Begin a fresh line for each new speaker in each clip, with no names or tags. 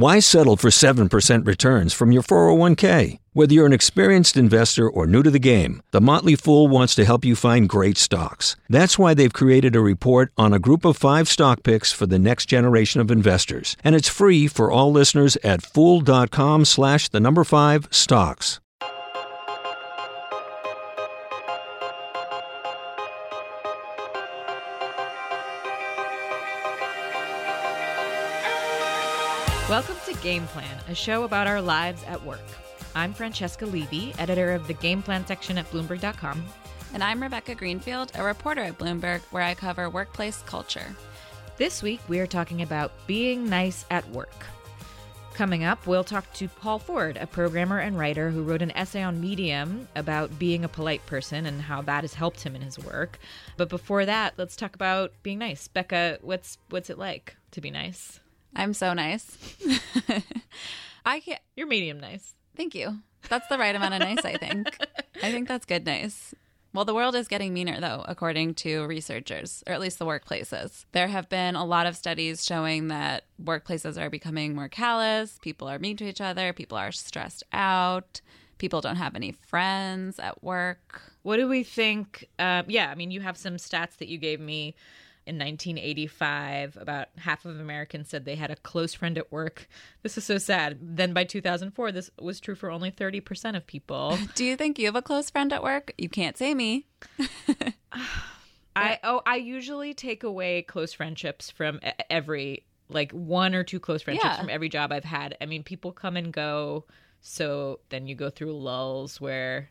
Why settle for 7% returns from your 401k? Whether you're an experienced investor or new to the game, The Motley Fool wants to help you find great stocks. That's why they've created a report on a group of five stock picks for the next generation of investors. And it's free for all listeners at fool.com slash the number five stocks.
Game Plan, a show about our lives at work. I'm Francesca Levy, editor of the Game Plan section at Bloomberg.com.
And I'm Rebecca Greenfield, a reporter at Bloomberg, where I cover workplace culture.
This week, we are talking about being nice at work. Coming up, we'll talk to Paul Ford, a programmer and writer who wrote an essay on Medium about being a polite person and how that has helped him in his work. But before that, let's talk about being nice. Becca, what's what's it like to be nice?
I'm so nice. I can't.
You're medium nice.
Thank you. That's the right amount of nice, I think. I think that's good nice. Well, the world is getting meaner, though, according to researchers, or at least the workplaces. There have been a lot of studies showing that workplaces are becoming more callous, people are mean to each other, people are stressed out, people don't have any friends at work.
What do we think? Uh, yeah, I mean, you have some stats that you gave me in 1985, about half of Americans said they had a close friend at work. This is so sad. Then by 2004, this was true for only 30% of people.
Do you think you have a close friend at work? You can't say me.
I oh, I usually take away close friendships from every like one or two close friendships yeah. from every job I've had. I mean, people come and go, so then you go through lulls where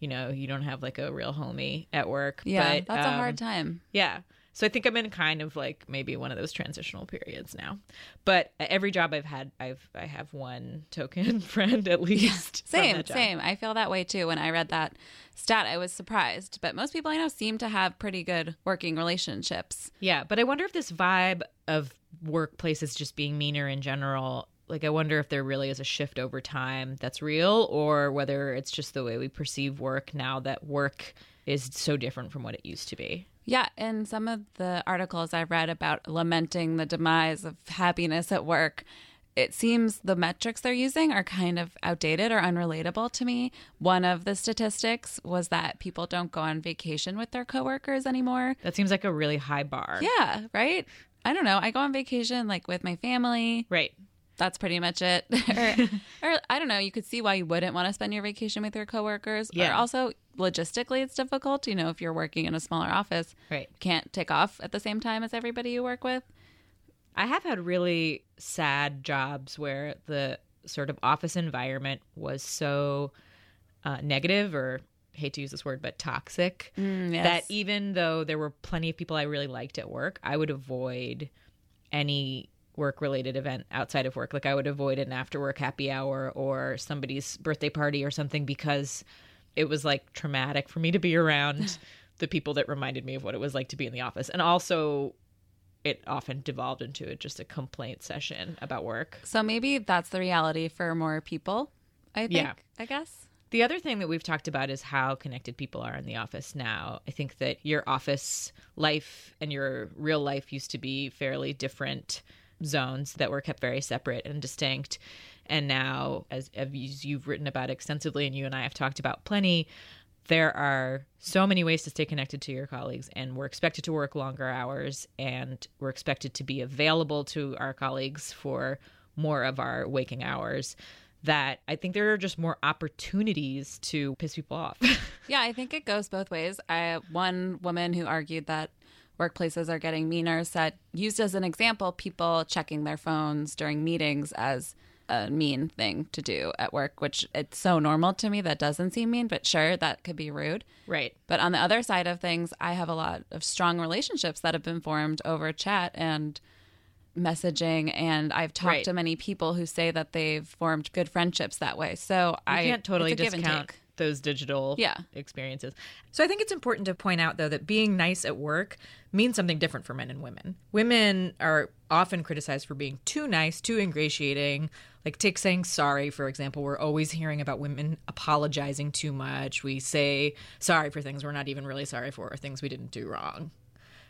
you know you don't have like a real homie at work.
Yeah, but, that's um, a hard time.
Yeah. So I think I'm in kind of like maybe one of those transitional periods now. But every job I've had, I've I have one token friend at least.
Yeah, same, same. I feel that way too. When I read that stat, I was surprised. But most people I know seem to have pretty good working relationships.
Yeah, but I wonder if this vibe of workplaces just being meaner in general like i wonder if there really is a shift over time that's real or whether it's just the way we perceive work now that work is so different from what it used to be
yeah, in some of the articles I've read about lamenting the demise of happiness at work, it seems the metrics they're using are kind of outdated or unrelatable to me. One of the statistics was that people don't go on vacation with their coworkers anymore.
That seems like a really high bar.
Yeah, right? I don't know. I go on vacation like with my family.
Right
that's pretty much it. or, or, I don't know, you could see why you wouldn't want to spend your vacation with your coworkers. Yeah. Or also logistically it's difficult, you know, if you're working in a smaller office.
Right.
Can't take off at the same time as everybody you work with.
I have had really sad jobs where the sort of office environment was so uh, negative or hate to use this word, but toxic
mm, yes.
that even though there were plenty of people I really liked at work, I would avoid any work related event outside of work. Like I would avoid an after work happy hour or somebody's birthday party or something because it was like traumatic for me to be around the people that reminded me of what it was like to be in the office. And also it often devolved into just a complaint session about work.
So maybe that's the reality for more people, I think, yeah. I guess.
The other thing that we've talked about is how connected people are in the office now. I think that your office life and your real life used to be fairly different zones that were kept very separate and distinct. And now, as, as you've written about extensively, and you and I have talked about plenty, there are so many ways to stay connected to your colleagues, and we're expected to work longer hours, and we're expected to be available to our colleagues for more of our waking hours. That I think there are just more opportunities to piss people off.
yeah, I think it goes both ways. I one woman who argued that workplaces are getting meaner Set used as an example people checking their phones during meetings as a mean thing to do at work which it's so normal to me. That doesn't seem mean but sure that could be rude.
Right.
But on the other side of things i have a lot of strong relationships that have been formed over chat and messaging and i've talked right. to many people who say that they've formed good friendships that way. So
you
i
can't totally discount those digital
yeah.
experiences. So I think it's important to point out though that being nice at work means something different for men and women. Women are often criticized for being too nice, too ingratiating. Like take saying sorry, for example. We're always hearing about women apologizing too much. We say sorry for things we're not even really sorry for, or things we didn't do wrong.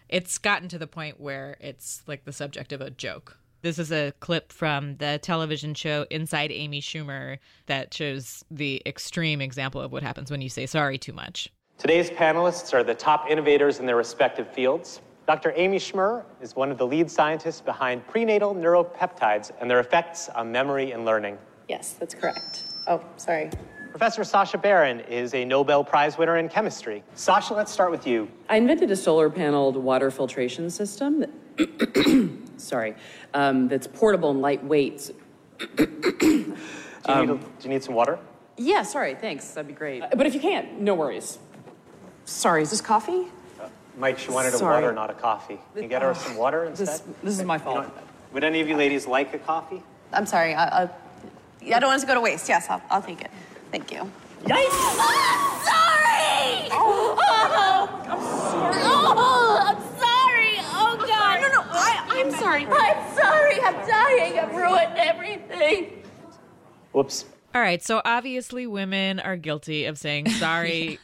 It's gotten to the point where it's like the subject of a joke This is a clip from the television show Inside Amy Schumer that shows the extreme example of what happens when you say sorry too much.
Today's panelists are the top innovators in their respective fields. Dr. Amy Schumer is one of the lead scientists behind prenatal neuropeptides and their effects on memory and learning.
Yes, that's correct. Oh, sorry.
Professor Sasha Baron is a Nobel Prize winner in chemistry. Sasha, let's start with you.
I invented a solar paneled water filtration system. That, sorry, um, that's portable and lightweight.
Do you, um, need a, do you need some water?
Yeah, sorry, thanks. That'd be great. Uh, but if you can't, no worries.
Sorry, is this coffee?
Uh, Mike, she wanted Sorry. a water, not a coffee. Can you get her some water instead?
This, this is my fault. You know,
would any of you ladies like a coffee?
I'm sorry. I, I, I don't want it to go to waste. Yes, I'll, I'll take it. Thank you. Yikes! Oh, sorry! Oh, sorry. I'm sorry. I'm dying. I've ruined everything.
Whoops.
All right, so obviously women are guilty of saying sorry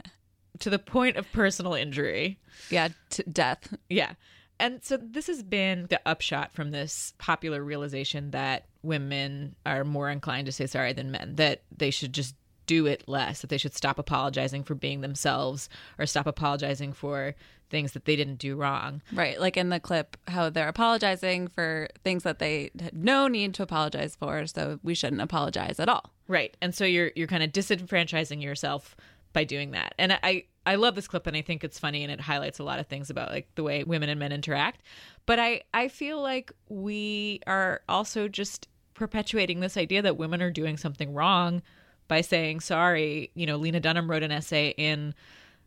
to the point of personal injury.
Yeah, to death.
Yeah. And so this has been the upshot from this popular realization that women are more inclined to say sorry than men, that they should just do it less, that they should stop apologizing for being themselves or stop apologizing for things that they didn't do wrong.
Right. Like in the clip, how they're apologizing for things that they had no need to apologize for. So we shouldn't apologize at all.
Right. And so you're you're kind of disenfranchising yourself by doing that. And I I love this clip and I think it's funny and it highlights a lot of things about like the way women and men interact. But I I feel like we are also just perpetuating this idea that women are doing something wrong by saying sorry. You know, Lena Dunham wrote an essay in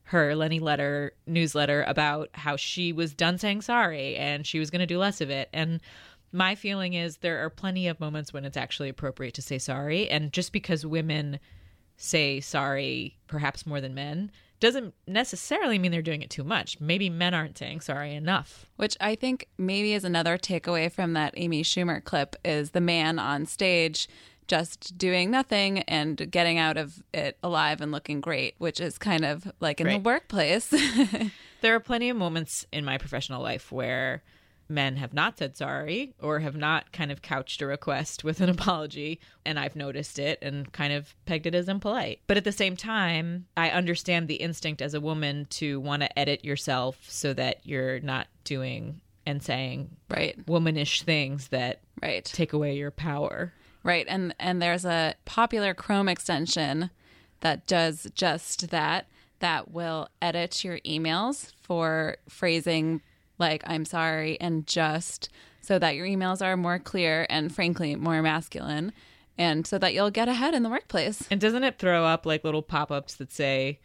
her Lenny Letter newsletter about how she was done saying sorry and she was going to do less of it. And my feeling is there are plenty of moments when it's actually appropriate to say sorry. And just because women say sorry, perhaps more than men, doesn't necessarily mean they're doing it too much. Maybe men aren't saying sorry enough.
Which I think maybe is another takeaway from that Amy Schumer clip is the man on stage just doing nothing and getting out of it alive and looking great, which is kind of like in right. the workplace.
there are plenty of moments in my professional life where men have not said sorry or have not kind of couched a request with an apology and I've noticed it and kind of pegged it as impolite. But at the same time, I understand the instinct as a woman to want to edit yourself so that you're not doing and saying
right
womanish things that
right
take away your power.
Right. And and there's a popular Chrome extension that does just that that will edit your emails for phrasing like I'm sorry and just so that your emails are more clear and frankly more masculine and so that you'll get ahead in the workplace.
And doesn't it throw up like little pop-ups that say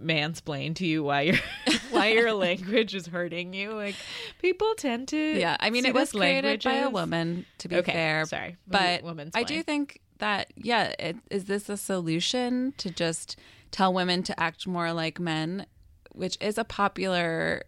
mansplain to you why your why your language is hurting you. Like people tend to
Yeah, I mean it was created by a woman to be
okay,
fair.
Sorry.
But I do think that yeah, it, is this a solution to just tell women to act more like men, which is a popular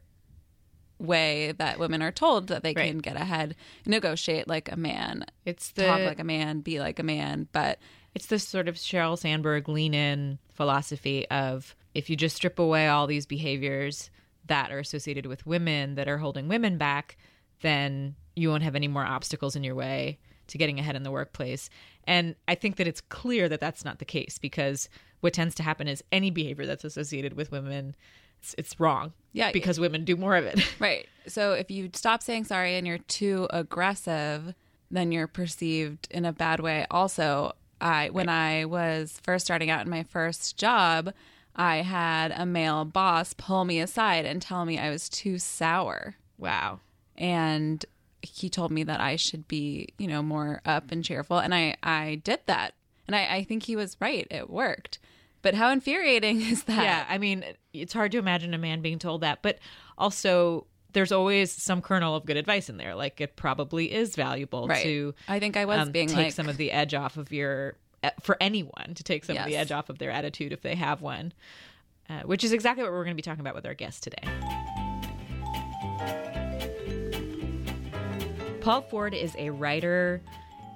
way that women are told that they right. can get ahead, negotiate like a man.
It's the
talk like a man, be like a man, but
it's this sort of Sheryl Sandberg lean in philosophy of if you just strip away all these behaviors that are associated with women that are holding women back, then you won't have any more obstacles in your way to getting ahead in the workplace. And I think that it's clear that that's not the case because what tends to happen is any behavior that's associated with women it's, it's wrong.
Yeah,
because women do more of it.
right. So if you stop saying sorry and you're too aggressive, then you're perceived in a bad way. Also, I when I was first starting out in my first job, I had a male boss pull me aside and tell me I was too sour.
Wow.
And he told me that I should be, you know, more up and cheerful. And I, I did that. And I, I think he was right. It worked. But how infuriating is that?
Yeah. I mean, it's hard to imagine a man being told that. But also, there's always some kernel of good advice in there. Like, it probably is valuable
right.
to.
I think I was um, being
take
like...
some of the edge off of your for anyone to take some yes. of the edge off of their attitude if they have one, uh, which is exactly what we're going to be talking about with our guest today. Paul Ford is a writer,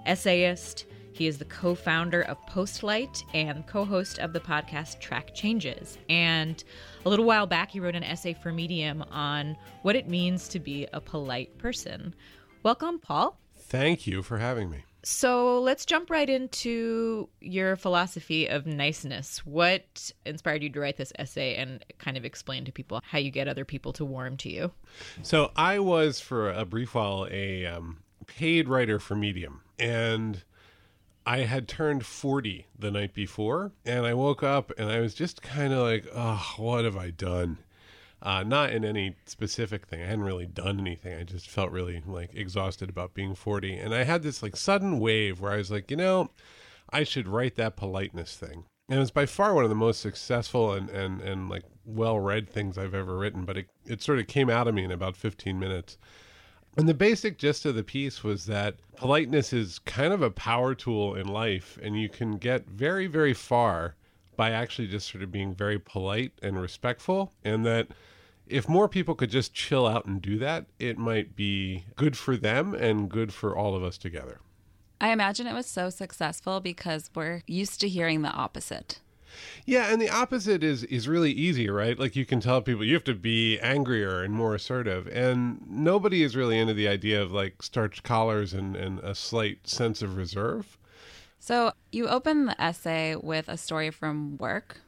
essayist. He is the co founder of Postlight and co host of the podcast Track Changes. And a little while back, he wrote an essay for Medium on what it means to be a polite person. Welcome, Paul.
Thank you for having me.
So let's jump right into your philosophy of niceness. What inspired you to write this essay and kind of explain to people how you get other people to warm to you?
So I was for a brief while a um, paid writer for Medium, and I had turned 40 the night before, and I woke up and I was just kind of like, oh, what have I done? Uh, not in any specific thing. I hadn't really done anything. I just felt really like exhausted about being 40. And I had this like sudden wave where I was like, you know, I should write that politeness thing. And it's by far one of the most successful and, and, and like well read things I've ever written, but it, it sort of came out of me in about 15 minutes. And the basic gist of the piece was that politeness is kind of a power tool in life, and you can get very, very far by actually just sort of being very polite and respectful, and that if more people could just chill out and do that, it might be good for them and good for all of us together.
I imagine it was so successful because we're used to hearing the opposite.
Yeah, and the opposite is is really easy, right? Like you can tell people you have to be angrier and more assertive, and nobody is really into the idea of like starched collars and, and a slight sense of reserve.
So you open the essay with a story from work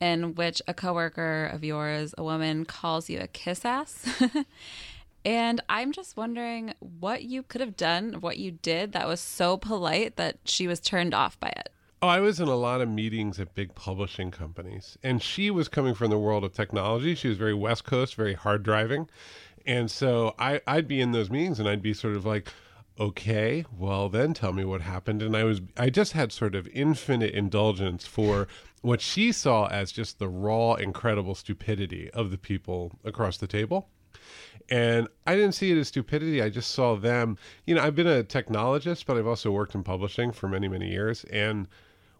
in which a coworker of yours, a woman, calls you a kiss ass. and I'm just wondering what you could have done, what you did that was so polite that she was turned off by it.
Oh, I was in a lot of meetings at big publishing companies, and she was coming from the world of technology. She was very West Coast, very hard driving. And so I, I'd be in those meetings and I'd be sort of like, okay, well then tell me what happened. And I was I just had sort of infinite indulgence for what she saw as just the raw, incredible stupidity of the people across the table. And I didn't see it as stupidity. I just saw them. You know, I've been a technologist, but I've also worked in publishing for many, many years. And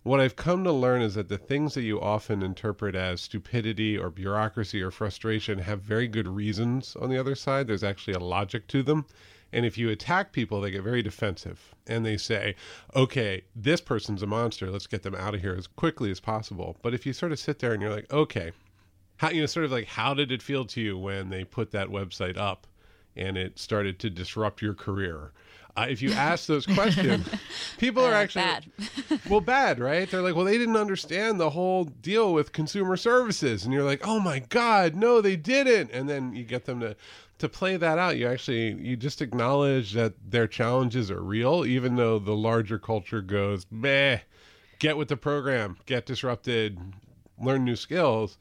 what I've come to learn is that the things that you often interpret as stupidity or bureaucracy or frustration have very good reasons on the other side. There's actually a logic to them. And if you attack people, they get very defensive and they say, okay, this person's a monster. Let's get them out of here as quickly as possible. But if you sort of sit there and you're like, okay, how, you know, sort of like, how did it feel to you when they put that website up and it started to disrupt your career? Uh, if you ask those questions, people are
Uh,
actually
bad.
well bad, right? They're like, well, they didn't understand the whole deal with consumer services, and you're like, oh my god, no, they didn't. And then you get them to to play that out. You actually you just acknowledge that their challenges are real, even though the larger culture goes, meh, get with the program, get disrupted, learn new skills.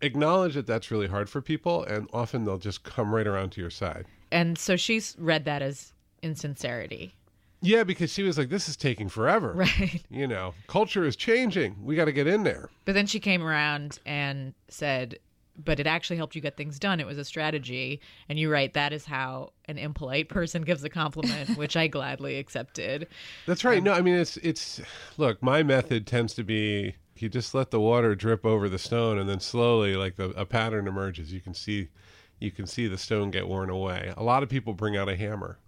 Acknowledge that that's really hard for people, and often they'll just come right around to your side.
And so she's read that as insincerity.
Yeah, because she was like, "This is taking forever."
Right.
You know, culture is changing. We got to get in there.
But then she came around and said, but it actually helped you get things done. It was a strategy. And you write, that is how an impolite person gives a compliment, which I gladly accepted.
That's right. Um, no, I mean it's it's look, my method tends to be you just let the water drip over the stone and then slowly like the, a pattern emerges. You can see you can see the stone get worn away. A lot of people bring out a hammer.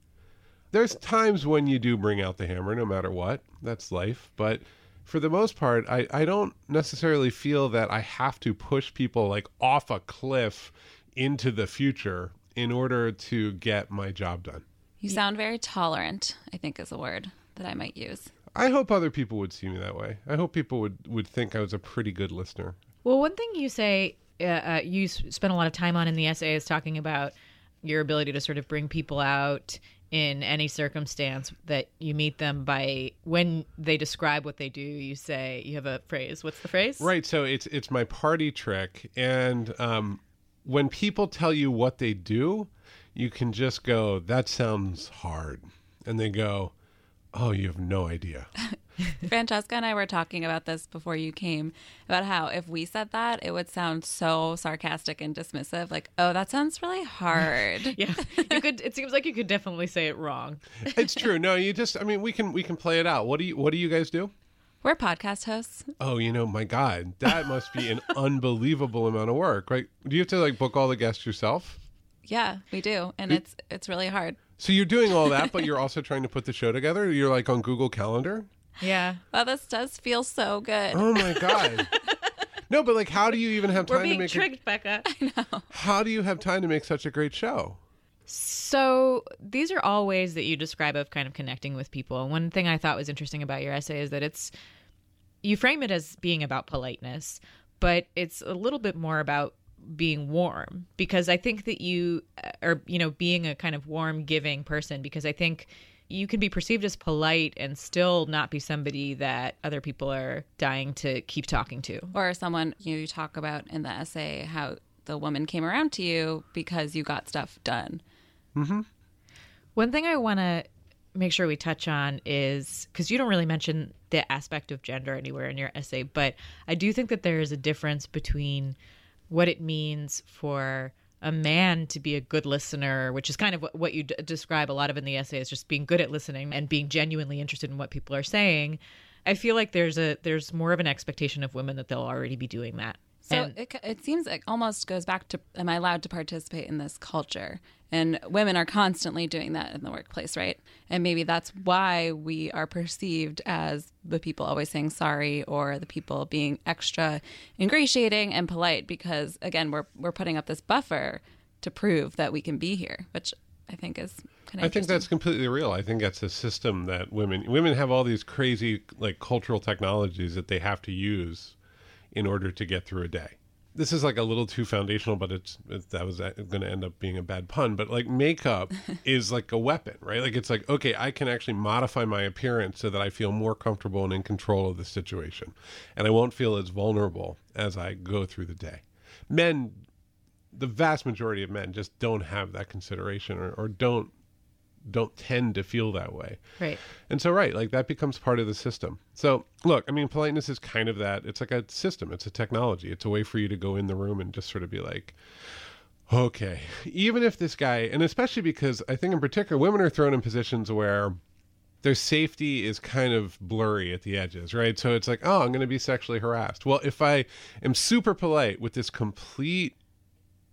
There's times when you do bring out the hammer no matter what. That's life, but for the most part, I, I don't necessarily feel that I have to push people like off a cliff into the future in order to get my job done.
You sound very tolerant, I think is a word that I might use.
I hope other people would see me that way. I hope people would, would think I was a pretty good listener.
Well, one thing you say, uh, uh, you s- spend a lot of time on in the essay is talking about your ability to sort of bring people out in any circumstance that you meet them by when they describe what they do you say you have a phrase what's the phrase
Right. So it's it's my party trick, and um, when people tell you what they do, you can just go, "That sounds hard," and they go, "Oh, you have no idea."
Francesca and I were talking about this before you came about how if we said that, it would sound so sarcastic and dismissive. Like, oh, that sounds really hard.
yeah you could it seems like you could definitely say it wrong
it's true. No, you just. I mean, we can we can play it out. What do you What do you guys do?
We're podcast hosts.
Oh, you know, my God, that must be an unbelievable amount of work, right? Do you have to like book all the guests yourself?
Yeah, we do, and hmm? it's it's really hard.
So you're doing all that, but you're also trying to put the show together. You're like on Google Calendar.
yeah
Well, this does feel so good.
Oh my God. No, but like, how do you even have time
we're
time to
being
make? A,
I know.
how do you have time to make such a great show?
So these are all ways that you describe of kind of connecting with people. One thing I thought was interesting about your essay is that it's you frame it as being about politeness, but it's a little bit more about being warm because I think that you are, you know, being a kind of warm, giving person because I think you can be perceived as polite and still not be somebody that other people are dying to keep talking to.
Or someone you, know, you talk about in the essay how the woman came around to you because you got stuff done.
Mm-hmm. One thing I want to make sure we touch on is because you don't really mention the aspect of gender anywhere in your essay, but I do think that there is a difference between what it means for a man to be a good listener, which is kind of what, you d- describe a lot of in the essay is just being good at listening and being genuinely interested in what people are saying. I feel like there's a there's more of an expectation of women that they'll already be doing that.
So and, it, it seems it almost goes back to am I allowed to participate in this culture? And women are constantly doing that in the workplace, right? And maybe that's why we are perceived as the people always saying sorry or the people being extra ingratiating and polite because again, we're we're putting up this buffer to prove that we can be here, which I think is
I think that's completely real. I think that's a system that women women have all these crazy like cultural technologies that they have to use in order to get through a day. This is like a little too foundational, but it's, it, that was uh, going to end up being a bad pun. But like makeup is like a weapon, right? Like it's like okay, I can actually modify my appearance so that I feel more comfortable and in control of the situation, and I won't feel as vulnerable as I go through the day. Men, the vast majority of men, just don't have that consideration or, or don't don't tend to feel that way.
Right.
And so, right, like that becomes part of the system. So, look, I mean, politeness is kind of that. It's like a system, it's a technology. It's a way for you to go in the room and just sort of be like, okay, even if this guy, and especially because I think in particular, women are thrown in positions where their safety is kind of blurry at the edges, right? So it's like, oh, I'm going to be sexually harassed. Well, if I am super polite with this complete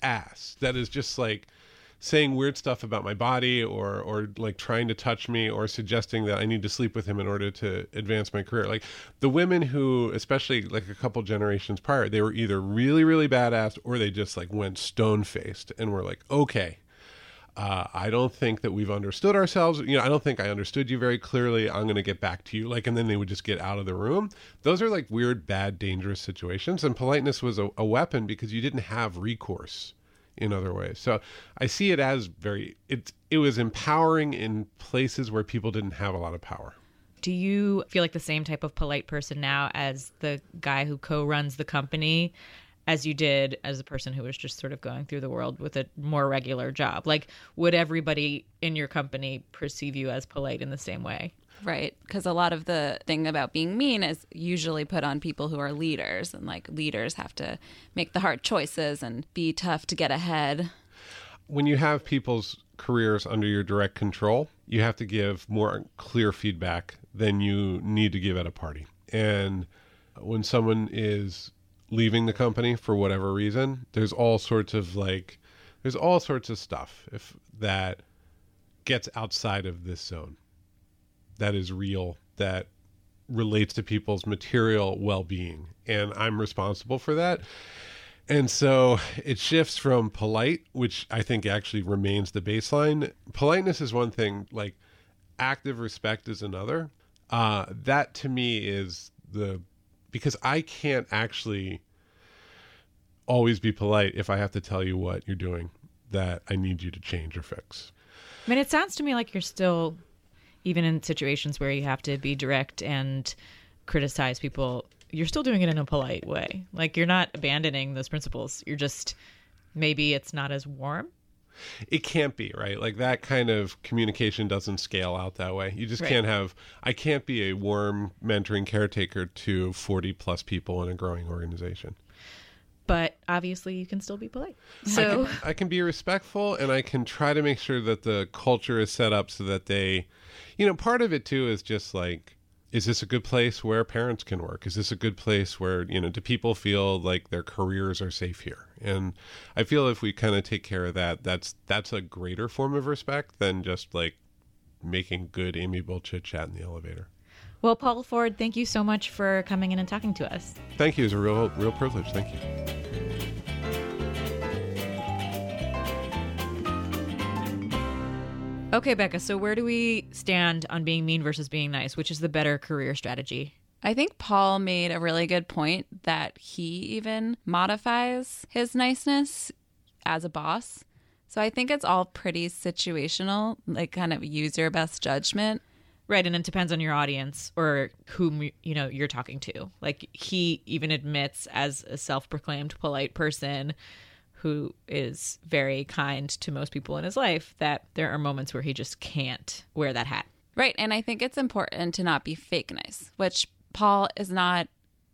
ass that is just like, saying weird stuff about my body or or like trying to touch me or suggesting that I need to sleep with him in order to advance my career. Like the women who especially like a couple generations prior, they were either really really badass or they just like went stone faced and were like, "Okay, uh, I don't think that we've understood ourselves. You know, I don't think I understood you very clearly. I'm going to get back to you. Like, and then they would just get out of the room. Those are like weird, bad, dangerous situations. And politeness was a, a weapon because you didn't have recourse in other ways. So I see it as very it it was empowering in places where people didn't have a lot of power.
Do you feel like the same type of polite person now as the guy who co-runs the company as you did as a person who was just sort of going through the world with a more regular job? Like would everybody in your company perceive you as polite in the same way?
Right. Because a lot of the thing about being mean is usually put on people who are leaders, and like leaders have to make the hard choices and be tough to get ahead.
When you have people's careers under your direct control, you have to give more clear feedback than you need to give at a party. And when someone is leaving the company for whatever reason, there's all sorts of like, there's all sorts of stuff if that gets outside of this zone that is real that relates to people's material well-being. And i'm responsible for that. And so it shifts from polite which i think actually remains the baseline. Politeness is one thing like active respect is another. Uh, that to me is the because i can't actually always be polite if i have to tell you what you're doing that i need you to change or fix.
I mean it sounds to me like you're still even in situations where you have to be direct and criticize people, you're still doing it in a polite way. Like you're not abandoning those principles. You're just maybe it's not as warm.
It can't be, right? Like that kind of communication doesn't scale out that way. You just right. can't have I can't be a warm mentoring caretaker to 40 plus people in a growing organization
but obviously you can still be polite. So
I can, I can, be respectful and I can try to make sure that the culture is set up so that they, you know, part of it too is just like, is this a good place where parents can work? Is this a good place where, you know, do people feel like their careers are safe here? And I feel if we kind of take care of that, that's that's a greater form of respect than just like making good amiable chit chat in the elevator.
Well, Paul Ford, thank you so much for coming in and talking to us.
Thank you. It's a real, real privilege. Thank you.
Okay, Becca, so where do we stand on being mean versus being nice? Which is the better career strategy?
I think Paul made a really good point that he even modifies his niceness as a boss. So I think it's all pretty situational, like kind of use your best judgment.
Right, and it depends on your audience or whom you know you're talking to. Like he even admits as a self-proclaimed polite person who is very kind to most people in his life that there are moments where he just can't wear that hat.
Right. And I think it's important to not be fake nice, which Paul is not.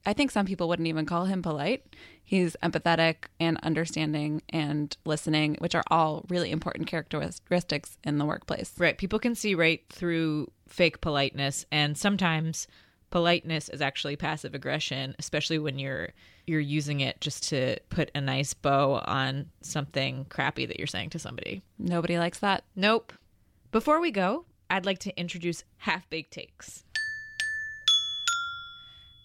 I think some people wouldn't even call him polite. He's empathetic and understanding and listening, which are all really important characteristics in the workplace.
Right. People can see right through fake politeness and sometimes politeness is actually passive aggression, especially when you're you're using it just to put a nice bow on something crappy that you're saying to somebody.
Nobody likes that.
Nope. Before we go, I'd like to introduce half baked takes.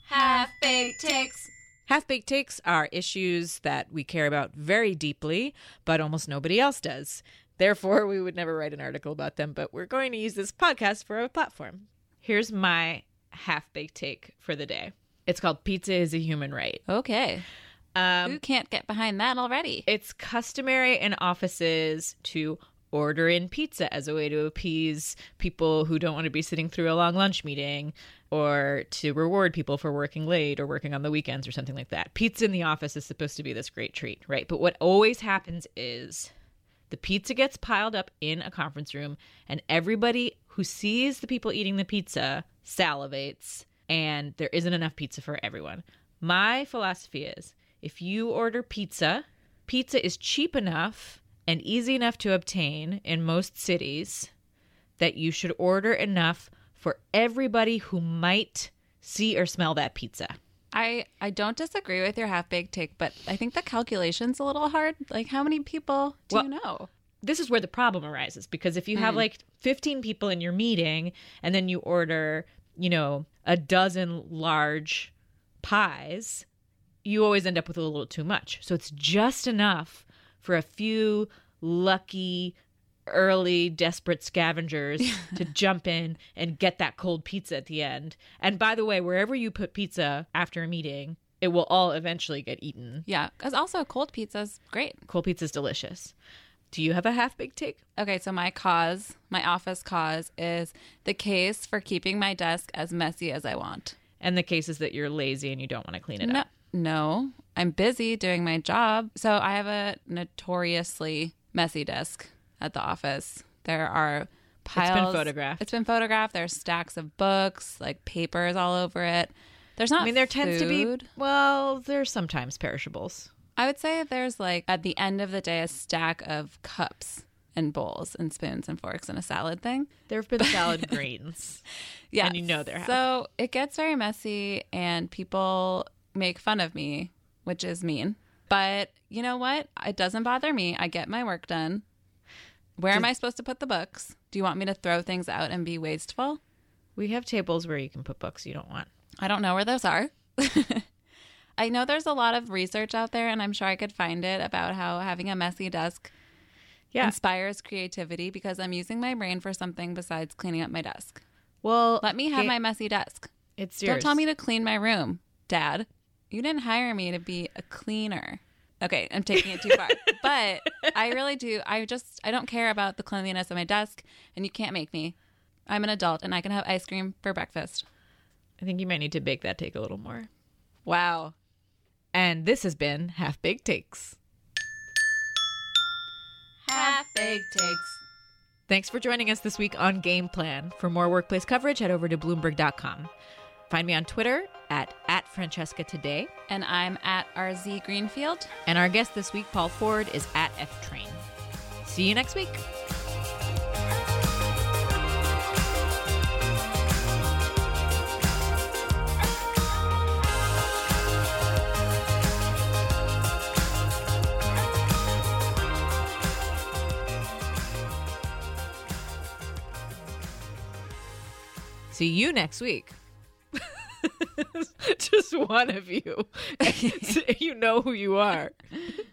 Half baked takes.
Half baked takes are issues that we care about very deeply, but almost nobody else does. Therefore, we would never write an article about them, but we're going to use this podcast for a platform. Here's my half baked take for the day it's called Pizza is a Human Right.
Okay.
Um,
Who can't get behind that already?
it's customary in offices to order in pizza as a way to appease people who don't want to be sitting through a long lunch meeting or to reward people for working late or working on the weekends or something like that. Pizza in the office is supposed to be this great treat, right? But what always happens is the pizza gets piled up in a conference room and everybody who sees the people eating the pizza salivates and there isn't enough pizza for everyone. My philosophy is if you order pizza, pizza is cheap enough and easy enough to obtain in most cities that you should order enough for everybody who might see or smell that pizza.
I I don't disagree with your half baked take, but I think the calculation's a little hard. Like, how many people do
Well-
you know?
this is where the problem arises because if you have hmm. like 15 people in your meeting and then you order, you know, a dozen large pies, you always end up with a little too much. So it's just enough for a few lucky early desperate scavengers to jump in and get that cold pizza at the end. And by the way, wherever you put pizza after a meeting, it will all eventually get eaten.
Yeah, because also cold pizza's great.
Cold pizza's delicious. Do you have a half baked take?
Okay, so my cause, my office cause, is the case for keeping my desk as messy as I want.
And the case is that you're lazy and you don't want to clean it
No,
up.
no, I'm busy doing my job. So I have a notoriously messy desk at the office. There are piles.
It's been photographed.
It's been photographed. There's stacks of books, like papers all over it. There's not.
I mean, there tends to be, well, there's sometimes perishables.
I would say there's like at the end of the day a stack of cups and bowls and spoons and forks and a salad thing.
There have been salad greens.
Yeah.
And you know there have.
So it gets very messy and people make fun of me, which is mean. But you know what? It doesn't bother me. I get my work done. Where am I supposed to put the books? Do you want me to throw things out and be wasteful?
We have tables where you can put books you don't want.
I don't know where those are. I know there's a lot of research out there, and I'm sure I could find it about how having a messy desk
Yeah.
inspires creativity because I'm using my brain for something besides cleaning up my desk.
Well,
Let me have
ga-
my messy desk.
It's yours.
Don't tell me to clean my room, Dad. You didn't hire me to be a cleaner. Okay, I'm taking it too far. but I really do. I just, I don't care about the cleanliness of my desk, and you can't make me. I'm an adult and I can have ice cream for breakfast.
I think you might need to bake that take a little more.
Wow.
And this has been Half Baked Takes.
Half baked takes.
Thanks for joining us this week on Game Plan. For more workplace coverage, head over to Bloomberg.com. Find me on Twitter at, at Francesca Today.
And I'm at RZ Greenfield.
And our guest this week, Paul Ford, is at F Train. See you next week. See you next week. Just one of you. you know who you are.